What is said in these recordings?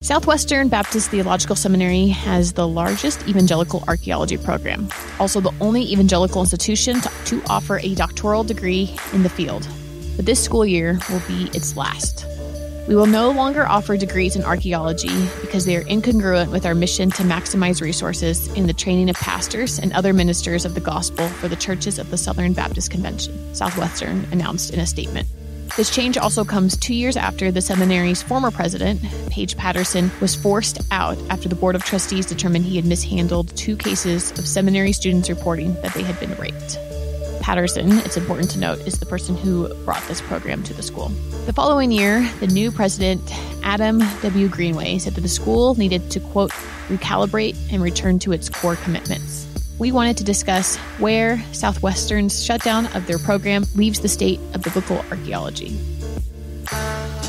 Southwestern Baptist Theological Seminary has the largest evangelical archaeology program, also the only evangelical institution to, to, offer a doctoral degree in the field. But this school year will be its last. We will no longer offer degrees in archaeology because they are incongruent with our mission to maximize resources in the training of pastors and other ministers of the gospel for the churches of the Southern Baptist Convention, Southwestern announced in a statement. This change also comes two years after the seminary's former president, Paige Patterson, was forced out after the Board of Trustees determined he had mishandled two cases of seminary students reporting that they had been raped. Patterson, it's important to note, is the person who brought this program to the school. The following year, the new president, Adam W. Greenway, said that the school needed to, quote, recalibrate and return to its core commitments we wanted to discuss where Southwestern's shutdown of their program leaves the state of biblical archaeology.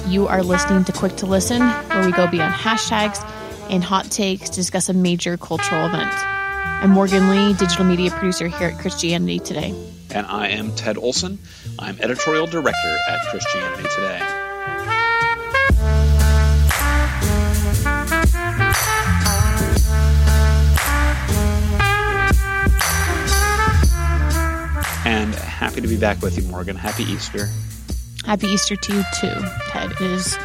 You are listening to Quick to Listen, where we go beyond hashtags and hot takes to discuss a major cultural event. I'm Morgan Lee, digital media producer here at Christianity Today. And I am Ted Olsen. I'm editorial director at Christianity Today. Happy to be back with you, Morgan. Happy Easter. Happy Easter to you too, Ted. It is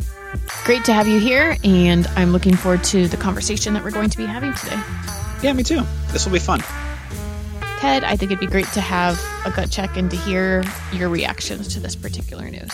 great to have you here, and I'm looking forward to the conversation that we're going to be having today. Yeah, me too. This will be fun. Ted, I think it'd be great to have a gut check and to hear your reactions to this particular news.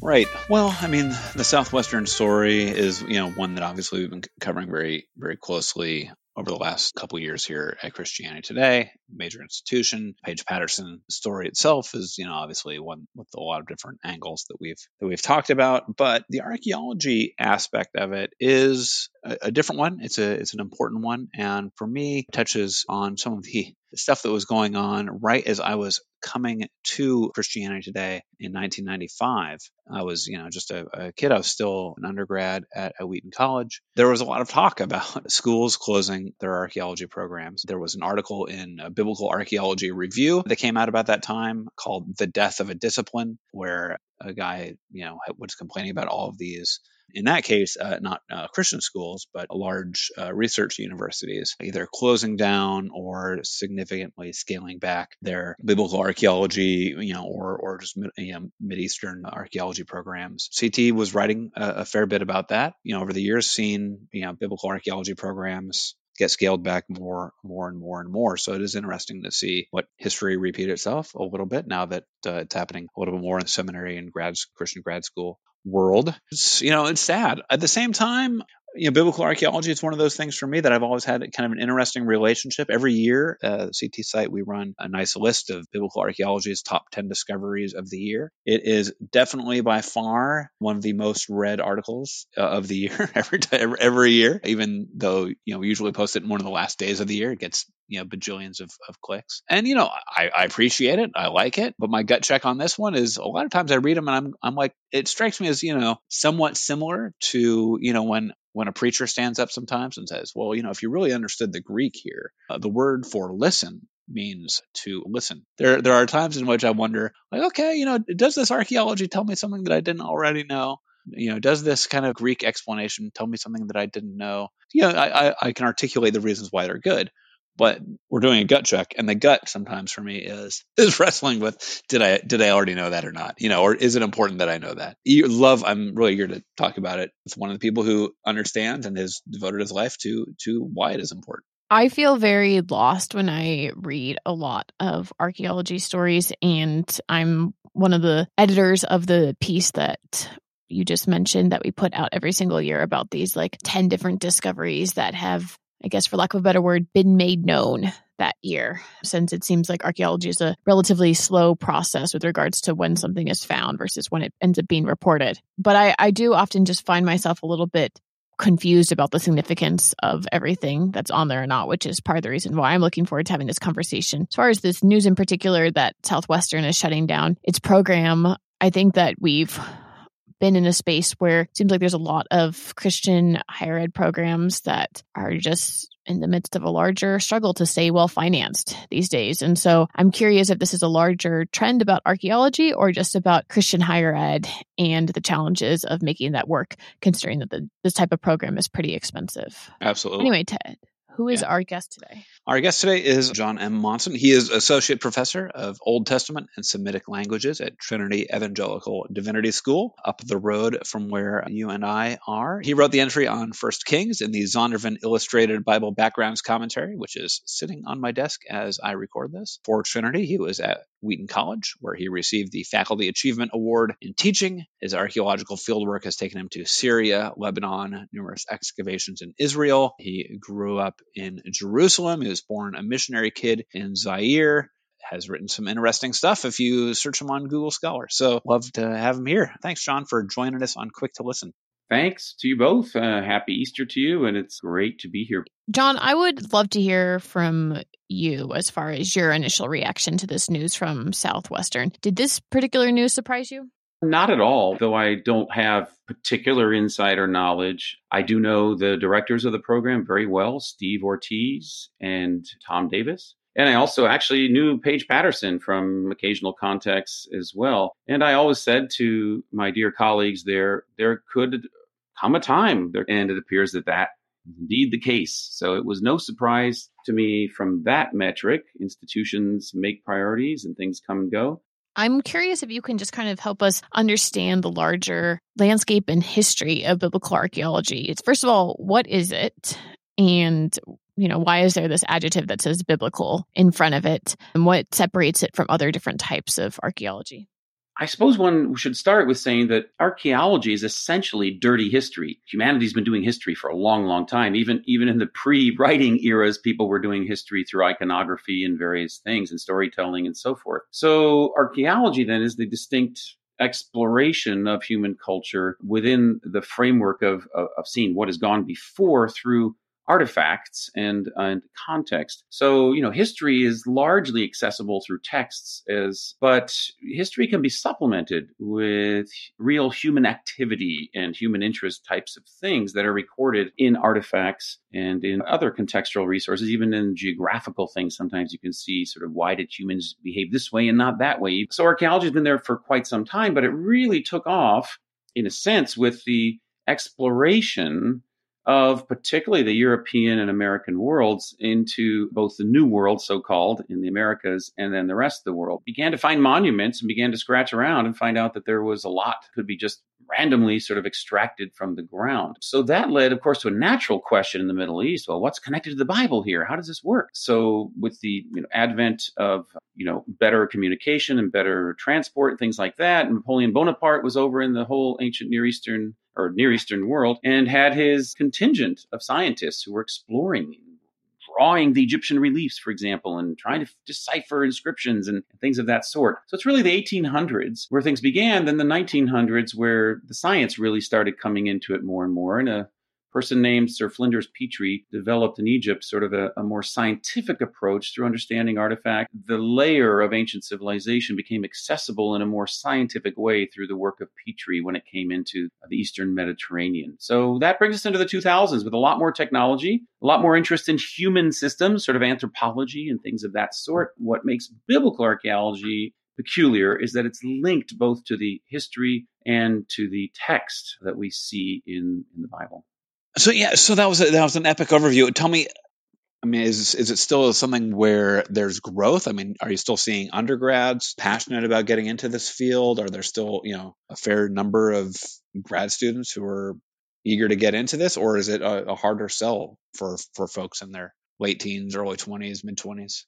Right. Well, I mean, the Southwestern story is, you know, one that obviously we've been covering very, very closely over the last couple years here at Christianity Today, major institution. Paige Patterson story itself is, you know, obviously one with a lot of different angles that we've that we've talked about, but the archaeology aspect of it is a, a different one. It's a it's an important one, and for me, touches on some of the stuff that was going on right as I was coming to Christianity Today in 1995. I was, you know, just a, a kid. I was still an undergrad at, at, Wheaton College. There was a lot of talk about schools closing their archaeology programs. There was an article in a Biblical Archaeology Review that came out about that time called "The Death of a Discipline," where a guy, you know, was complaining about all of these in that case, uh, not uh, Christian schools, but large uh, research universities, either closing down or significantly scaling back their biblical archaeology, you know, or or just you know, mid eastern archaeology programs. CT was writing a, a fair bit about that. You know, over the years, seen you know biblical archaeology programs get scaled back more, more and more and more. So it is interesting to see what history repeat itself a little bit now that uh, it's happening a little bit more in seminary and grad Christian grad school world. It's, you know, it's sad. At the same time, you know, biblical archaeology is one of those things for me that I've always had kind of an interesting relationship. Every year, uh, CT site, we run a nice list of biblical archaeology's top 10 discoveries of the year. It is definitely by far one of the most read articles uh, of the year every, every, every year, even though, you know, we usually post it in one of the last days of the year. It gets you know bajillions of, of clicks and you know I, I appreciate it i like it but my gut check on this one is a lot of times i read them and i'm i'm like it strikes me as you know somewhat similar to you know when when a preacher stands up sometimes and says well you know if you really understood the greek here uh, the word for listen means to listen. There there are times in which I wonder, like, okay, you know, does this archaeology tell me something that I didn't already know? You know, does this kind of Greek explanation tell me something that I didn't know? You know, I, I, I can articulate the reasons why they're good but we're doing a gut check and the gut sometimes for me is is wrestling with did i did i already know that or not? You know or is it important that i know that? You love i'm really here to talk about it it's one of the people who understands and has devoted his life to to why it is important. I feel very lost when I read a lot of archaeology stories, and I'm one of the editors of the piece that you just mentioned that we put out every single year about these like 10 different discoveries that have I guess for lack of a better word, been made known that year, since it seems like archaeology is a relatively slow process with regards to when something is found versus when it ends up being reported. But I, I do often just find myself a little bit confused about the significance of everything that's on there or not, which is part of the reason why I'm looking forward to having this conversation. As far as this news in particular that Southwestern is shutting down its program, I think that we've been in a space where it seems like there's a lot of Christian higher ed programs that are just in the midst of a larger struggle to stay well financed these days. And so I'm curious if this is a larger trend about archaeology or just about Christian higher ed and the challenges of making that work, considering that the, this type of program is pretty expensive. Absolutely. Anyway, Ted, who is yeah. our guest today? Our guest today is John M. Monson. He is Associate Professor of Old Testament and Semitic Languages at Trinity Evangelical Divinity School, up the road from where you and I are. He wrote the entry on First Kings in the Zondervan Illustrated Bible Backgrounds Commentary, which is sitting on my desk as I record this. For Trinity, he was at Wheaton College, where he received the Faculty Achievement Award in teaching. His archaeological fieldwork has taken him to Syria, Lebanon, numerous excavations in Israel. He grew up in Jerusalem He was born a missionary kid in Zaire has written some interesting stuff if you search him on Google Scholar. So love to have him here. Thanks, John, for joining us on Quick to Listen. Thanks to you both. Uh, happy Easter to you, and it's great to be here. John, I would love to hear from you as far as your initial reaction to this news from Southwestern. Did this particular news surprise you? Not at all, though I don't have particular insider knowledge. I do know the directors of the program very well, Steve Ortiz and Tom Davis. And I also actually knew Paige Patterson from occasional contacts as well. And I always said to my dear colleagues there, there could come a time, and it appears that that indeed the case. So it was no surprise to me from that metric. Institutions make priorities and things come and go. I'm curious if you can just kind of help us understand the larger landscape and history of biblical archaeology. It's first of all, what is it? And you know, why is there this adjective that says biblical in front of it? And what separates it from other different types of archaeology? I suppose one should start with saying that archaeology is essentially dirty history. Humanity's been doing history for a long, long time. Even even in the pre-writing eras, people were doing history through iconography and various things and storytelling and so forth. So archaeology then is the distinct exploration of human culture within the framework of, of, of seeing what has gone before through artifacts and, and context. So, you know, history is largely accessible through texts as, but history can be supplemented with real human activity and human interest types of things that are recorded in artifacts and in other contextual resources, even in geographical things. Sometimes you can see sort of why did humans behave this way and not that way. So archaeology has been there for quite some time, but it really took off in a sense with the exploration of particularly the European and American worlds into both the New World, so called, in the Americas, and then the rest of the world. Began to find monuments and began to scratch around and find out that there was a lot could be just randomly sort of extracted from the ground. So that led, of course, to a natural question in the Middle East. Well, what's connected to the Bible here? How does this work? So with the you know, advent of you know better communication and better transport and things like that, Napoleon Bonaparte was over in the whole ancient Near Eastern or Near Eastern world and had his contingent of scientists who were exploring drawing the Egyptian reliefs, for example, and trying to decipher inscriptions and things of that sort. So it's really the 1800s where things began, then the 1900s where the science really started coming into it more and more. And a person named Sir Flinders Petrie developed in Egypt sort of a, a, more scientific approach through understanding artifact. The layer of ancient civilization became accessible in a more scientific way through the work of Petrie when it came into the Eastern Mediterranean. So that brings us into the 2000s with a lot more technology, a lot more interest in human systems, sort of anthropology and things of that sort. What makes biblical archaeology peculiar is that it's linked both to the history and to the text that we see in, in the Bible. So yeah, so that was a, that was an epic overview. Tell me, I mean, is is it still something where there's growth? I mean, are you still seeing undergrads passionate about getting into this field? Are there still you know a fair number of grad students who are eager to get into this, or is it a, a harder sell for for folks in their late teens, early twenties, mid twenties?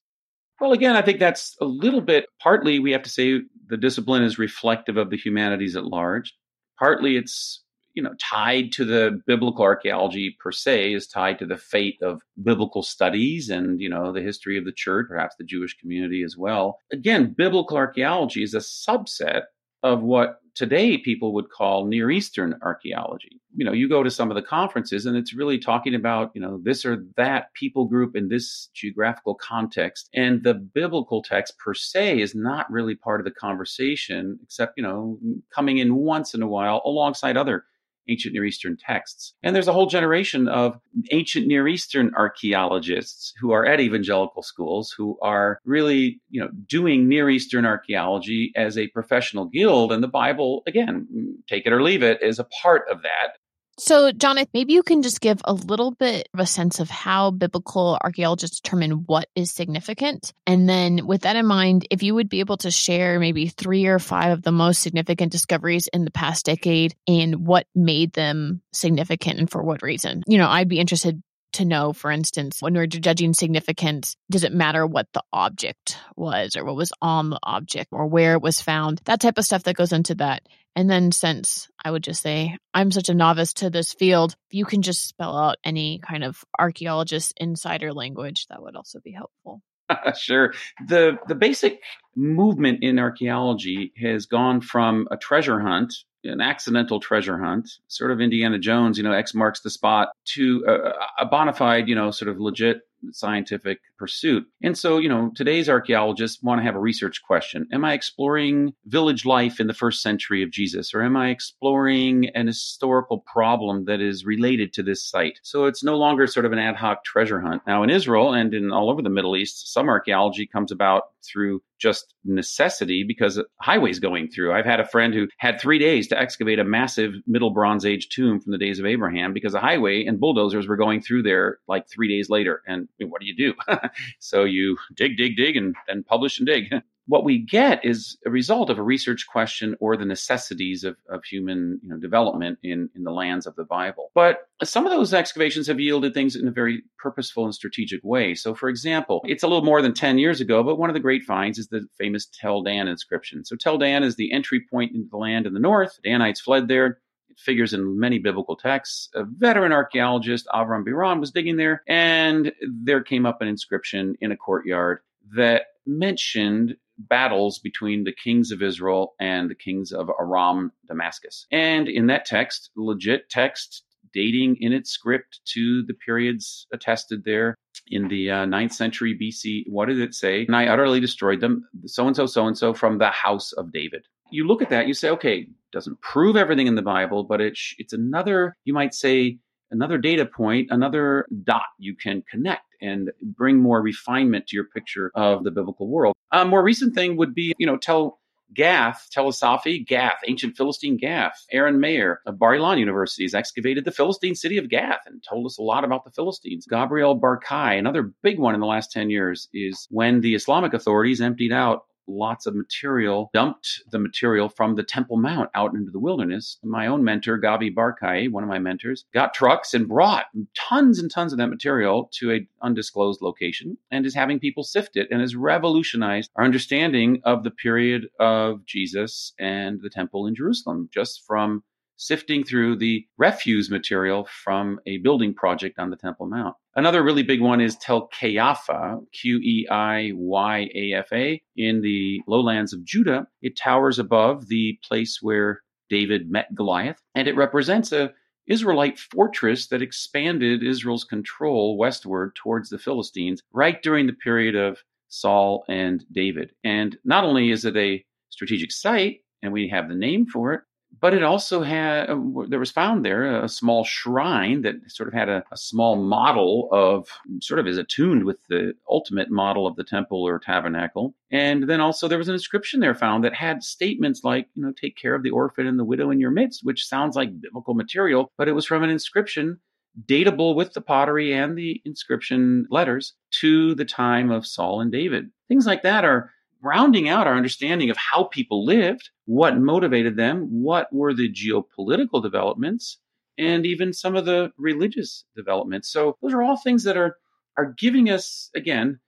Well, again, I think that's a little bit partly we have to say the discipline is reflective of the humanities at large. Partly it's you know tied to the biblical archaeology per se is tied to the fate of biblical studies and you know the history of the church perhaps the jewish community as well again biblical archaeology is a subset of what today people would call Near Eastern archaeology. You know, you go to some of the conferences and it's really talking about, you know, this or that people group in this geographical context. And the biblical text per se is not really part of the conversation, except, you know, coming in once in a while alongside other ancient Near Eastern texts. And there's a whole generation of ancient Near Eastern archaeologists who are at evangelical schools who are really, you know, doing Near Eastern archaeology as a professional guild. And the Bible, again, take it or leave it, is a part of that. So, Jonathan, maybe you can just give a little bit of a sense of how biblical archaeologists determine what is significant. And then, with that in mind, if you would be able to share maybe three or five of the most significant discoveries in the past decade and what made them significant and for what reason. You know, I'd be interested to know, for instance, when we're judging significance, does it matter what the object was or what was on the object or where it was found? That type of stuff that goes into that. And then, since I would just say I'm such a novice to this field, you can just spell out any kind of archaeologist insider language, that would also be helpful. sure. The the basic movement in archaeology has gone from a treasure hunt an accidental treasure hunt, sort of Indiana Jones, you know, X marks the spot, to uh, a, a bona fide, you know, sort of legit scientific pursuit. And so, you know, today's archaeologists want to have a research question. Am I exploring village life in the first century of Jesus, or am I exploring an historical problem that is related to this site? So it's no longer sort of an ad hoc treasure hunt. Now, in Israel and in all over the Middle East, some archaeology comes about through just necessity because highways going through. I've had a friend who had three days to excavate a massive Middle Bronze Age tomb from the days of Abraham because a highway and bulldozers were going through there like three days later. And what do you do? so you dig, dig, dig, and then publish and dig. what we get is a result of a research question or the necessities of, of human you know, development in, in the lands of the Bible. But some of those excavations have yielded things in a very purposeful and strategic way. So, for example, it's a little more than 10 years ago, but one of the great finds is the famous Tel Dan inscription. So, Tel Dan is the entry point into the land in the north. Danites fled there. It figures in many biblical texts. A veteran archaeologist, Avram Biran, was digging there, and there came up an inscription in a courtyard that mentioned battles between the kings of Israel and the kings of Aram Damascus. And in that text, legit text dating in its script to the periods attested there in the uh, 9th century BC. What did it say? And I utterly destroyed them, so and so, so and so, from the house of David. You look at that, you say, okay, doesn't prove everything in the Bible, but it's, it's another, you might say, another data point, another dot you can connect and bring more refinement to your picture of the biblical world. A more recent thing would be, you know, tell Gath, Tel es-Safi, Gath, ancient Philistine Gath. Aren Maeir of Bar Ilan University has excavated the Philistine city of Gath and told us a lot about the Philistines. Gabriel Barkay, another big one in the last 10 years, is when the Islamic authorities emptied out lots of material, dumped the material from the Temple Mount out into the wilderness. My own mentor, Gabi Barkai, one of my mentors, got trucks and brought tons and tons of that material to an undisclosed location and is having people sift it and has revolutionized our understanding of the period of Jesus and the temple in Jerusalem just from sifting through the refuse material from a building project on the Temple Mount. Another really big one is Tel Qeiyafa, Q E I Y A F A, in the lowlands of Judah. It towers above the place where David met Goliath, and it represents a Israelite fortress that expanded Israel's control westward towards the Philistines right during the period of Saul and David. And not only is it a strategic site, and we have the name for it, but it also had uh, there was found there a small shrine that sort of had a, a, small model of sort of is attuned with the ultimate model of the temple or tabernacle. And then also there was an inscription there found that had statements like you know take care of the orphan and the widow in your midst which sounds like biblical material but it was from an inscription datable with the pottery and the inscription letters to the time of Saul and David. Things like that are rounding out our understanding of how people lived, what motivated them, what were the geopolitical developments, and even some of the religious developments. So those are all things that are are giving us again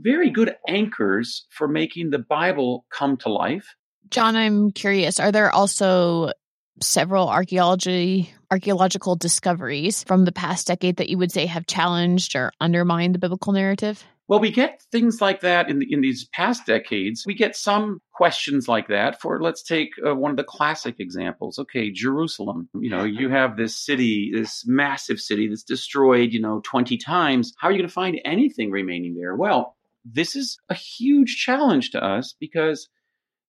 very good anchors for making the Bible come to life. John, I'm curious, are there also several archaeology archaeological discoveries from the past decade that you would say have challenged or undermined the biblical narrative? Well, we get things like that in, the, in these past decades. We get some questions like that for, let's take uh, one of the classic examples. Okay, Jerusalem. You know, you have this city, this massive city that's destroyed, you know, 20 times. How are you going to find anything remaining there? Well, this is a huge challenge to us because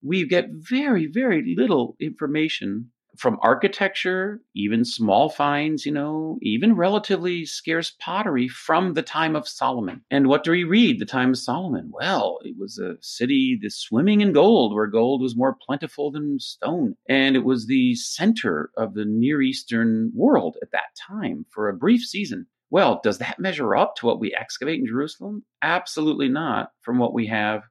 we get very, very little information from architecture, even small finds, you know, even relatively scarce pottery from the time of Solomon. And what do we read? The time of Solomon. Well, it was a city that's swimming in gold, where gold was more plentiful than stone. And it was the center of the Near Eastern world at that time for a brief season. Well, does that measure up to what we excavate in Jerusalem? Absolutely not from what we have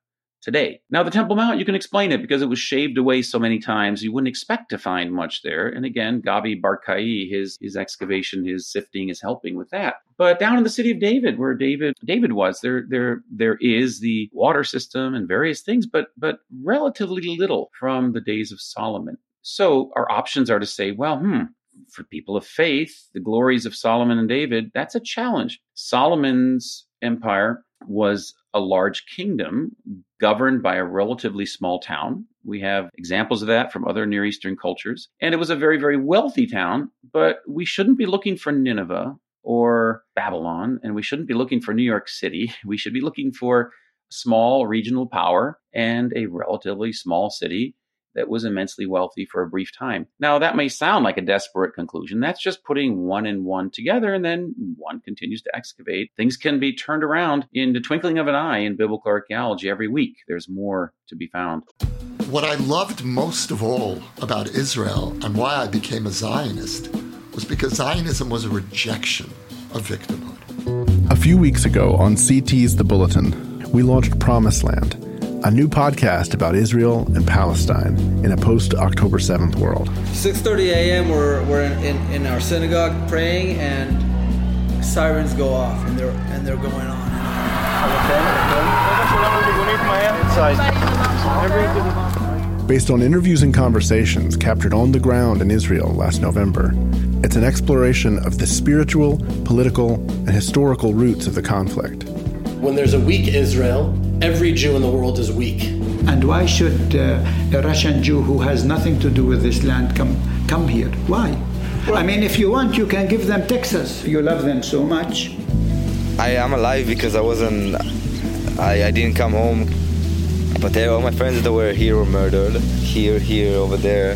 today. Now, the Temple Mount, you can explain it because it was shaved away so many times, you wouldn't expect to find much there. And again, Gabi Barkai, his, his excavation, his sifting is helping with that. But down in the city of David, where David David was, there there there is the water system and various things, but but relatively little from the days of Solomon. So our options are to say, well, hmm, for people of faith, the glories of Solomon and David, that's a challenge. Solomon's empire was a large kingdom governed by a relatively small town. We have examples of that from other Near Eastern cultures. And it was a very, very wealthy town, but we shouldn't be looking for Nineveh or Babylon, and we shouldn't be looking for New York City. We should be looking for small regional power and a relatively small city that was immensely wealthy for a brief time. Now, that may sound like a desperate conclusion. That's just putting one and one together, and then one continues to excavate. Things can be turned around in the twinkling of an eye in biblical archaeology every week. There's more to be found. What I loved most of all about Israel and why I became a Zionist was because Zionism was a rejection of victimhood. A few weeks ago on CT's The Bulletin, we launched Promised Land a new podcast about Israel and Palestine in a post-October 7th world. 6.30 a.m. We're, we're in, in, in, our synagogue praying and sirens go off and they're, and they're going on. Based on interviews and conversations captured on the ground in Israel last November, it's an exploration of the spiritual, political, and historical roots of the conflict. When there's a weak Israel, every Jew in the world is weak. And why should uh, a Russian Jew who has nothing to do with this land come come here? Why? Well, I mean, if you want, you can give them Texas. You love them so much. I am alive because I wasn't. I, I didn't come home. But all my friends that were here were murdered. Here, here, over there.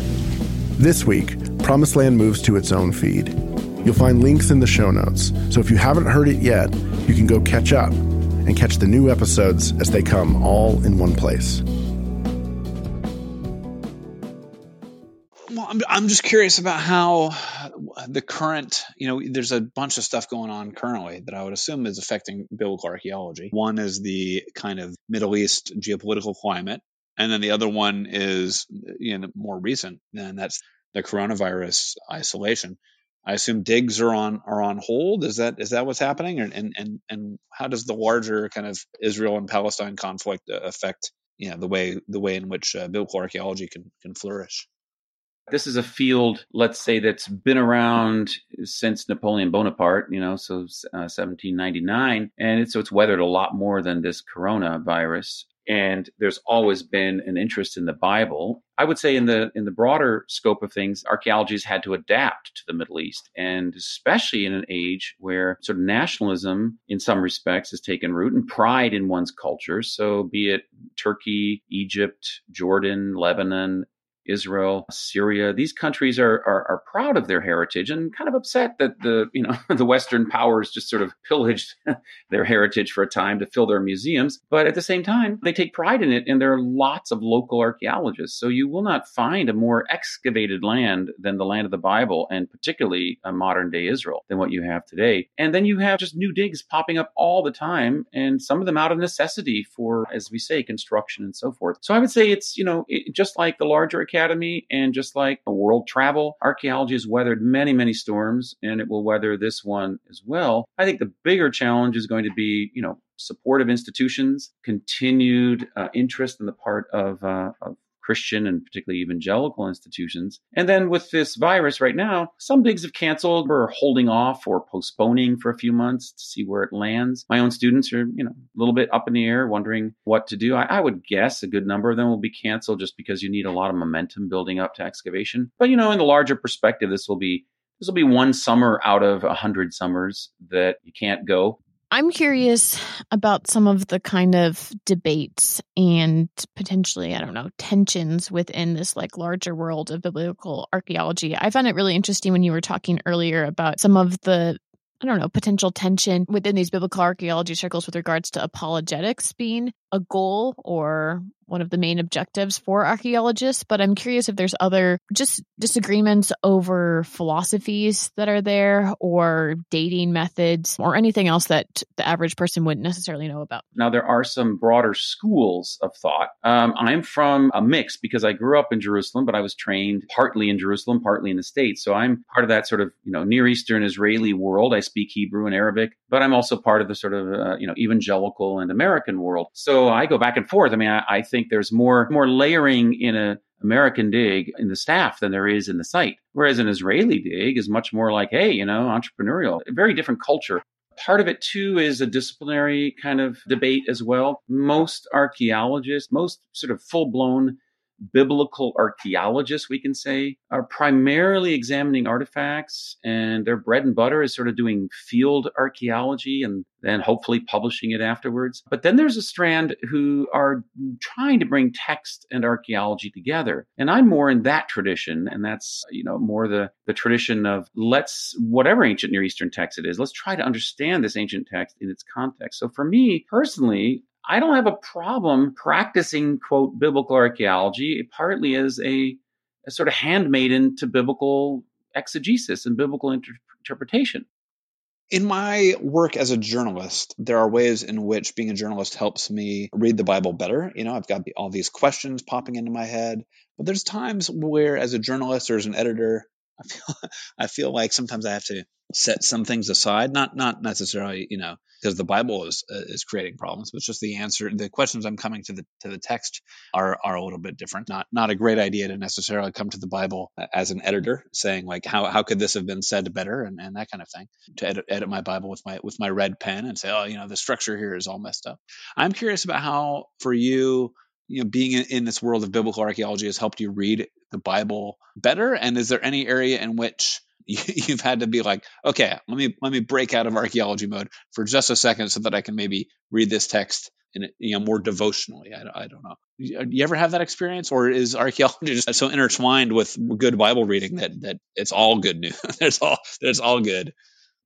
This week, Promised Land moves to its own feed. You'll find links in the show notes, so if you haven't heard it yet, you can go catch up and catch the new episodes as they come all in one place. Well, I'm, I'm just curious about how the current, you know, there's a bunch of stuff going on currently that I would assume is affecting biblical archaeology. One is the kind of Middle East geopolitical climate, and then the other one is, you know, more recent, and that's the coronavirus isolation. I assume digs are on are on hold. Is that is that what's happening? And and and, how does the larger kind of Israel and Palestine conflict uh, affect you know the way the way in which uh, biblical archaeology can can flourish? This is a field, let's say, that's been around since Napoleon Bonaparte, you know, so uh, 1799, and it's, so it's weathered a lot more than this coronavirus and there's always been an interest in the Bible. I would say in the in the broader scope of things, archaeology has had to adapt to the Middle East, and especially in an age where sort of nationalism, in some respects, has taken root and pride in one's culture. So, be it Turkey, Egypt, Jordan, Lebanon, Israel, Syria. These countries are, are, are proud of their heritage and kind of upset that the you know the Western powers just sort of pillaged their heritage for a time to fill their museums. But at the same time, they take pride in it, and there are lots of local archaeologists. So you will not find a more excavated land than the land of the Bible, and particularly uh, a modern day Israel than what you have today. And then you have just new digs popping up all the time, and some of them out of necessity for, as we say, construction and so forth. So I would say it's you know it, just like the larger Academy, and just like a world travel, archaeology has weathered many, many storms, and it will weather this one as well. I think the bigger challenge is going to be, you know, supportive institutions, continued uh, interest in the part of, uh, of Christian and particularly evangelical institutions. And then with this virus right now, some digs have canceled or holding off or postponing for a few months to see where it lands. My own students are, you know, a little bit up in the air, wondering what to do. I, I would guess a good number of them will be canceled just because you need a lot of momentum building up to excavation. But, you know, in the larger perspective, this will be this will be one summer out of a hundred summers that you can't go. I'm curious about some of the kind of debates and potentially, I don't know, tensions within this like larger world of biblical archaeology. I found it really interesting when you were talking earlier about some of the I don't know, potential tension within these biblical archaeology circles with regards to apologetics being a goal or one of the main objectives for archaeologists, but I'm curious if there's other just disagreements over philosophies that are there or dating methods or anything else that the average person wouldn't necessarily know about. Now, there are some broader schools of thought. Um, I'm from a mix because I grew up in Jerusalem, but I was trained partly in Jerusalem, partly in the States. So I'm part of that sort of, you know, Near Eastern Israeli world. I speak Hebrew and Arabic, but I'm also part of the sort of, uh, you know, evangelical and American world. So I go back and forth. I mean, I, I think there's more more layering in a American dig in the staff than there is in the site. Whereas an Israeli dig is much more like, hey, you know, entrepreneurial, a very different culture. Part of it too is a disciplinary kind of debate as well. Most archaeologists, most sort of full blown biblical archaeologists, we can say, are primarily examining artifacts, and their bread and butter is sort of doing field archaeology and then hopefully publishing it afterwards. But then there's a strand who are trying to bring text and archaeology together. And I'm more in that tradition, and that's, you know, more the, the tradition of let's, whatever ancient Near Eastern text it is, let's try to understand this ancient text in its context. So for me personally, I don't have a problem practicing, quote, biblical archaeology, partly as a, a sort of handmaiden to biblical exegesis and biblical inter- interpretation. In my work as a journalist, there are ways in which being a journalist helps me read the Bible better. You know, I've got all these questions popping into my head, but there's times where, as a journalist or as an editor, I feel I feel like sometimes I have to set some things aside, not not necessarily, you know, because the Bible is uh, is creating problems, but just the answer. The questions I'm coming to the to the text are are a little bit different. Not not a great idea to necessarily come to the Bible as an editor, saying like how how could this have been said better and, and that kind of thing. To edit edit my Bible with my with my red pen and say, oh, you know, the structure here is all messed up. I'm curious about how for you you know being in, in, this world of biblical archaeology has helped you read the bible better and is there any area in which you've had to be like, okay, let me let me break out of archaeology mode for just a second so that I can maybe read this text in you know more devotionally. I, I don't know. You, uh, you ever have that experience, or is archaeology just so intertwined with good Bible reading that that it's all good news? there's all there's all good.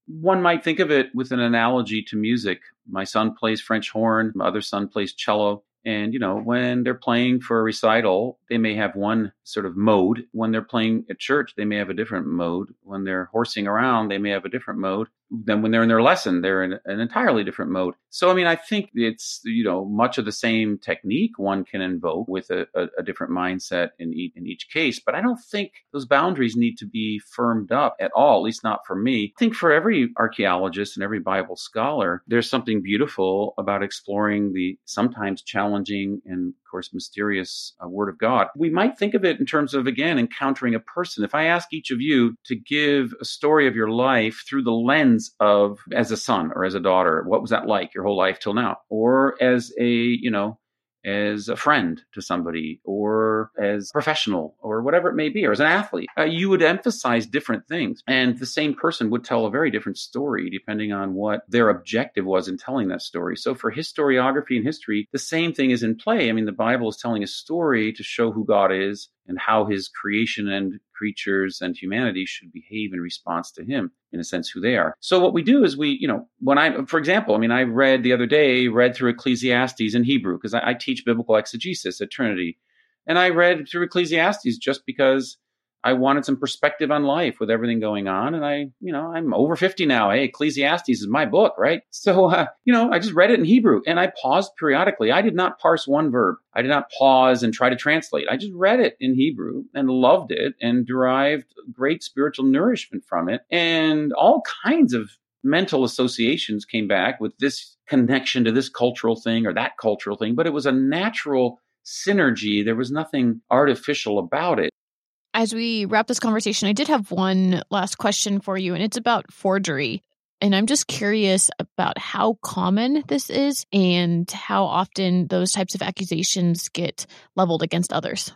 One might think of it with an analogy to music. My son plays French horn. My other son plays cello. And, you know, when they're playing for a recital, they may have one sort of mode. When they're playing at church, they may have a different mode. When they're horsing around, they may have a different mode. Then when they're in their lesson, they're in an entirely different mode. So, I mean, I think it's, you know, much of the same technique one can invoke with a, a, a different mindset in each, in each case. But I don't think those boundaries need to be firmed up at all, at least not for me. I think for every archaeologist and every Bible scholar, there's something beautiful about exploring the sometimes challenging and course, mysterious uh, word of God. We might think of it in terms of, again, encountering a person. If I ask each of you to give a story of your life through the lens of as a son or as a daughter, what was that like your whole life till now? Or as a, you know, as a friend to somebody or as professional or whatever it may be, or as an athlete. Uh, you would emphasize different things. And the same person would tell a very different story depending on what their objective was in telling that story. So for historiography and history, the same thing is in play. I mean, the Bible is telling a story to show who God is and how his creation and creatures and humanity should behave in response to him in a sense who they are. So what we do is we you know when i for example i mean i read the other day read through ecclesiastes in hebrew because I, I teach biblical exegesis at trinity. And i read through ecclesiastes just because I wanted some perspective on life with everything going on. And I, you know, I'm over 50 now. Hey, Ecclesiastes is my book, right? So, uh, you know, I just read it in Hebrew and I paused periodically. I did not parse one verb. I did not pause and try to translate. I just read it in Hebrew and loved it and derived great spiritual nourishment from it and all kinds of mental associations came back with this connection to this cultural thing or that cultural thing. But it was a natural synergy. There was nothing artificial about it. As we wrap this conversation, I did have one last question for you, and it's about forgery. And I'm just curious about how common this is and how often those types of accusations get leveled against others.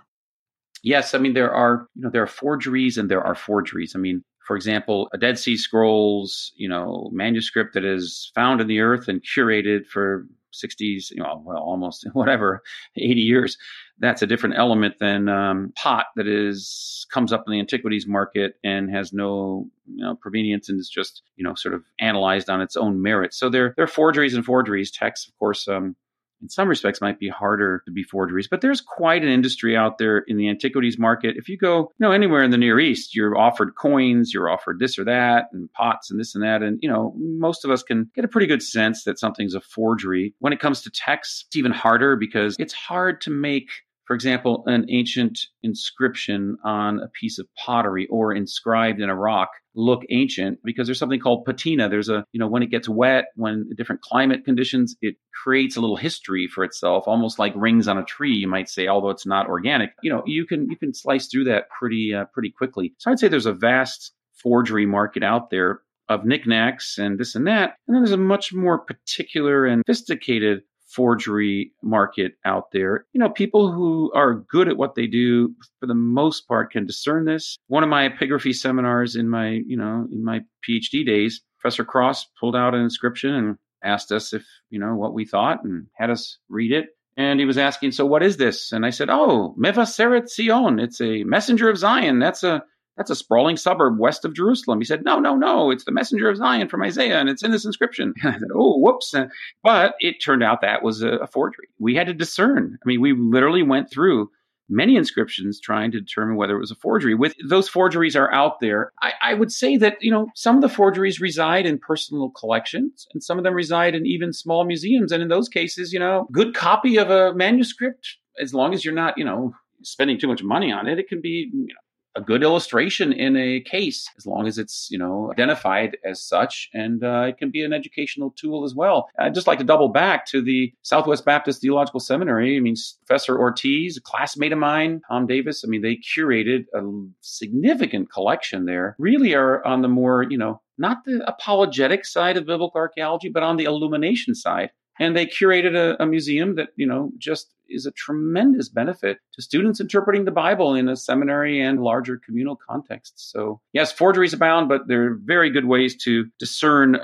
Yes, I mean there are you know there are forgeries and there are forgeries. I mean, for example, a Dead Sea Scrolls you know manuscript that is found in the earth and curated for 60s, you know, well, almost whatever, 80 years. That's a different element than um, pot that is comes up in the antiquities market and has no you know, provenience and is just you know sort of analyzed on its own merit. So there, there are forgeries and forgeries. Texts, of course, um, in some respects might be harder to be forgeries but there's quite an industry out there in the antiquities market. If you go you know anywhere in the near east you're offered coins you're offered this or that and pots and this and that and you know most of us can get a pretty good sense that something's a forgery. When it comes to texts it's even harder because it's hard to make for example, an ancient inscription on a piece of pottery or inscribed in a rock look ancient because there's something called patina. There's a, you know, when it gets wet, when different climate conditions, it creates a little history for itself, almost like rings on a tree, you might say, although it's not organic. You know, you can, you can slice through that pretty, uh, pretty quickly. So I'd say there's a vast forgery market out there of knickknacks and this and that. And then there's a much more particular and sophisticated forgery market out there. You know, people who are good at what they do for the most part can discern this. One of my epigraphy seminars in my, you know, in my PhD days, Professor Cross pulled out an inscription and asked us if, you know, what we thought and had us read it. And he was asking, so what is this? And I said, oh, Mevaseret Zion. It's a messenger of Zion. That's a that's a sprawling suburb west of Jerusalem. He said, No, no, no, it's the messenger of Zion from Isaiah, and it's in this inscription. And I said, Oh, whoops. Uh, but it turned out that was a, forgery. We had to discern. I mean, we literally went through many inscriptions trying to determine whether it was a forgery. With those forgeries are out there, I, I, would say that you know some of the forgeries reside in personal collections, and some of them reside in even small museums. And in those cases, you know, good copy of a manuscript, as long as you're not, you know, spending too much money on it, it can be you know, a good illustration in a case as long as it's you know identified as such and uh, it can be an educational tool as well. I'd just like to double back to the southwest baptist theological seminary. I mean professor ortiz a classmate of mine tom davis i mean they curated a significant collection there. Really are on the more you know not the apologetic side of biblical archaeology but on the illumination side and they curated a, a, museum that you know just is a tremendous benefit to students interpreting the bible in a seminary and larger communal context so yes forgeries abound but there are very good ways to discern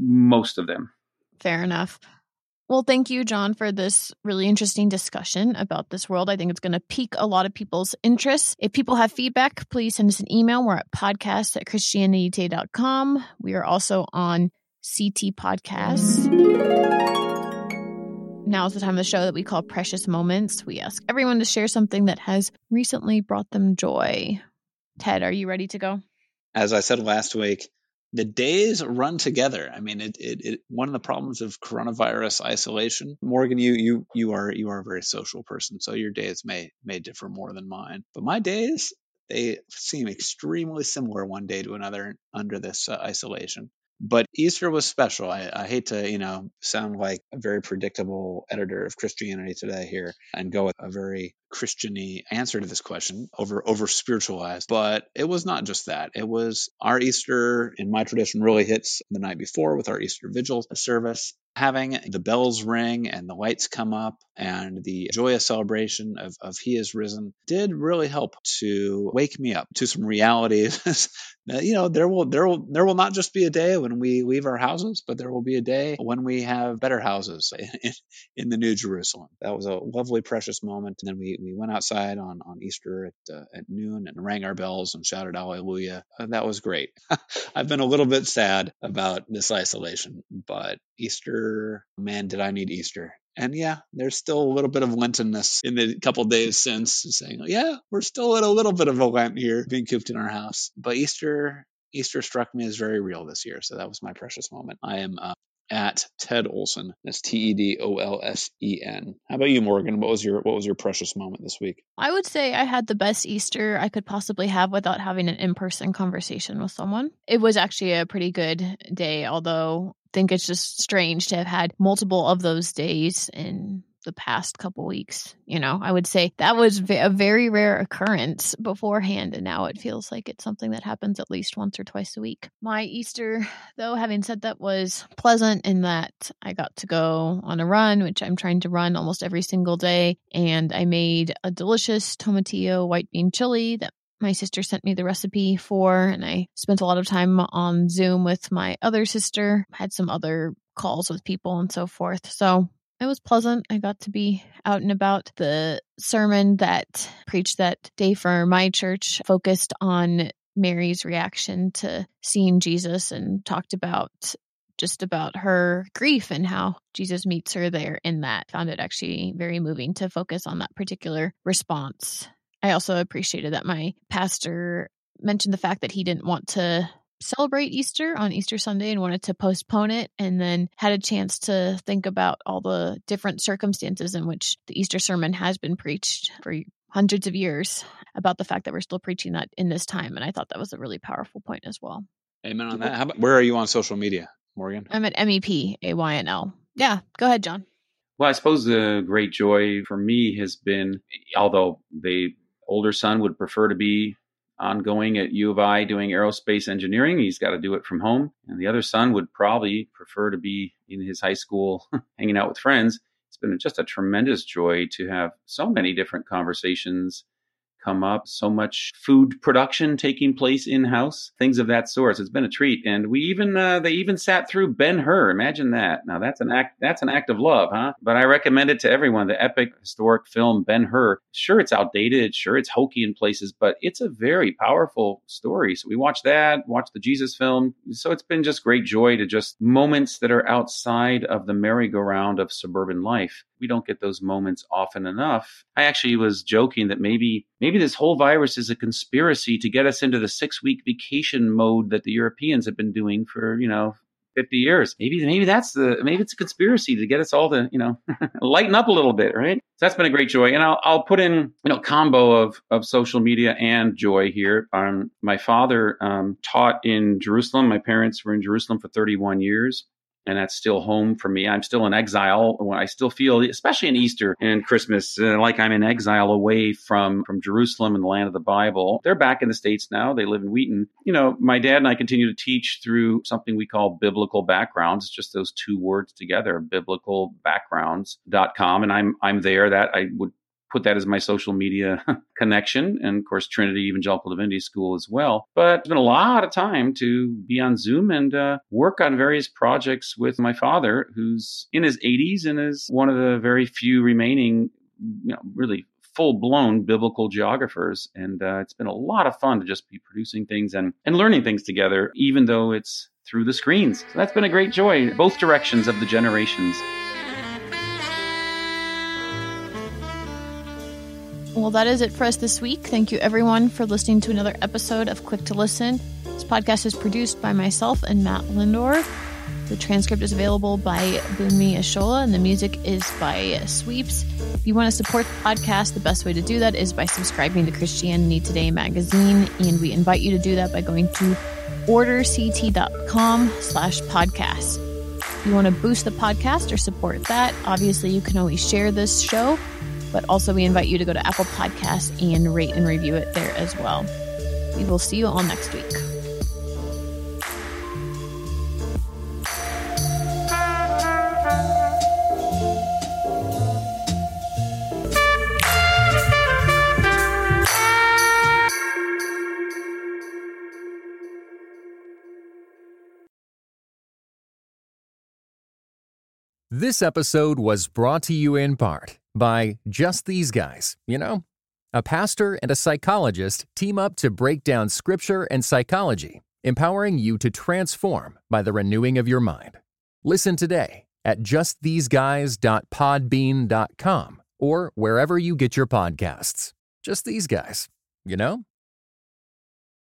most of them fair enough well, thank you, John, for this really interesting discussion about this world. I think it's going to pique a lot of people's interest. If people have feedback, please send us an email. We're at podcast at christianitytoday.com. We are also on CT Podcasts. Now is the time of the show that we call Precious Moments. We ask everyone to share something that has recently brought them joy. Ted, are you ready to go? As I said last week, the days run together. I mean, it, it, it, one of the problems of coronavirus isolation. Morgan, you you you are you are a very social person, so your days may may differ more than mine. But my days they seem extremely similar one day to another under this uh, isolation. But Easter was special. I, I, hate to, you know, sound like a very predictable editor of Christianity Today here and go with a very Christiany answer to this question, over over spiritualized. But it was not just that. It was our Easter in my tradition really hits the night before with our Easter vigil service having the bells ring and the lights come up and the joyous celebration of, of he is risen did really help to wake me up to some realities you know there will there will there will not just be a day when we leave our houses but there will be a day when we have better houses in, in the new jerusalem. That was a lovely precious moment. And then we, we went outside on, on easter at, uh, at noon and rang our bells and shouted hallelujah. Uh, that was great. I've been a little bit sad about this isolation but easter man did i need easter and yeah, there's still a little bit of Lentenness in the couple days since saying, yeah, we're still in a little bit of a Lent here, being cooped in our house. But Easter, Easter struck me as very real this year. So that was my precious moment. I am uh, at Ted Olsen. That's T E D O L S E N. How about you, Morgan? What was your what was your precious moment this week? I would say I had the best Easter I could possibly have without having an in person conversation with someone. It was actually a pretty good day, although I think it's just strange to have had multiple of those days in the past couple weeks. You know, I would say that was a very rare occurrence beforehand, and now it feels like it's something that happens at least once or twice a week. My Easter, though, having said that, was pleasant in that I got to go on a run, which I'm trying to run almost every single day, and I made a delicious tomatillo white bean chili that my sister sent me the recipe for, and I spent a lot of time on Zoom with my other sister, had some other calls with people and so forth. So it was pleasant. I got to be out and about. The sermon that preached that day for my church focused on Mary's reaction to seeing Jesus and talked about just about her grief and how Jesus meets her there in that. Found it actually very moving to focus on that particular response. I also appreciated that my pastor mentioned the fact that he didn't want to celebrate Easter on Easter Sunday and wanted to postpone it, and then had a chance to think about all the different circumstances in which the Easter sermon has been preached for hundreds of years about the fact that we're still preaching that in this time. And I thought that was a really powerful point as well. Amen on that. How About, where are you on social media, Morgan? I'm at MEP, AYNL. Yeah, go ahead, John. Well, I suppose the great joy for me has been, although the older son would prefer to be ongoing at U of I doing aerospace engineering. He's got to do it from home. And the other son would probably prefer to be in his high school hanging out with friends. It's been just a tremendous joy to have so many different conversations come up, so much food production taking place in house, things of that sort. It's been a treat, and we even uh, they even sat through Ben Hur. Imagine that. Now that's an act that's an act of love, huh? But I recommend it to everyone. The epic historic film Ben Hur. Sure, it's outdated. Sure, it's hokey in places, but it's a very powerful story. So we watched that, watched the Jesus film. So it's been just great joy to just moments that are outside of the merry-go-round of suburban life we don't get those moments often enough. I actually was joking that maybe maybe this whole virus is a conspiracy to get us into the six week vacation mode that the Europeans have been doing for, you know, 50 years. Maybe maybe that's the maybe it's a conspiracy to get us all to, you know, lighten up a little bit, right? So that's been a great joy. And I'll I'll put in, you know, combo of of social media and joy here. Um my father um, taught in Jerusalem. My parents were in Jerusalem for 31 years and that's still home for me. I'm still in exile. I still feel, especially in Easter and Christmas, uh, like I'm in exile away from from Jerusalem and the land of the Bible. They're back in the states now. They live in Wheaton. You know, my dad and I continue to teach through something we call biblical backgrounds. It's just those two words together, biblicalbackgrounds.com, and I'm I'm there. That I would put that as my social media connection. And of course, Trinity Evangelical Divinity School as well. But it's been a lot of time to be on Zoom and uh, work on various projects with my father, who's in his 80s and is one of the very few remaining, you know, really full blown biblical geographers. And uh, it's been a lot of fun to just be producing things and, and learning things together, even though it's through the screens. So that's been a great joy, both directions of the generations. Well, that is it for us this week. Thank you, everyone, for listening to another episode of Quick to Listen. This podcast is produced by myself and Matt Linder. The transcript is available by Bunmi Ishola, and the music is by Sweeps. If you want to support the podcast, the best way to do that is by subscribing to Christianity Today magazine, and we invite you to do that by going to orderct.com slash podcast. If you want to boost the podcast or support that, obviously you can always share this show but also, we invite you to go to Apple Podcasts and rate and review it there as well. We will see you all next week. This episode was brought to you in part by just these guys, you know? A pastor and a psychologist team up to break down scripture and psychology, empowering you to transform by the renewing of your mind. Listen today at justtheseguys.podbean.com or wherever you get your podcasts. Just these guys, you know?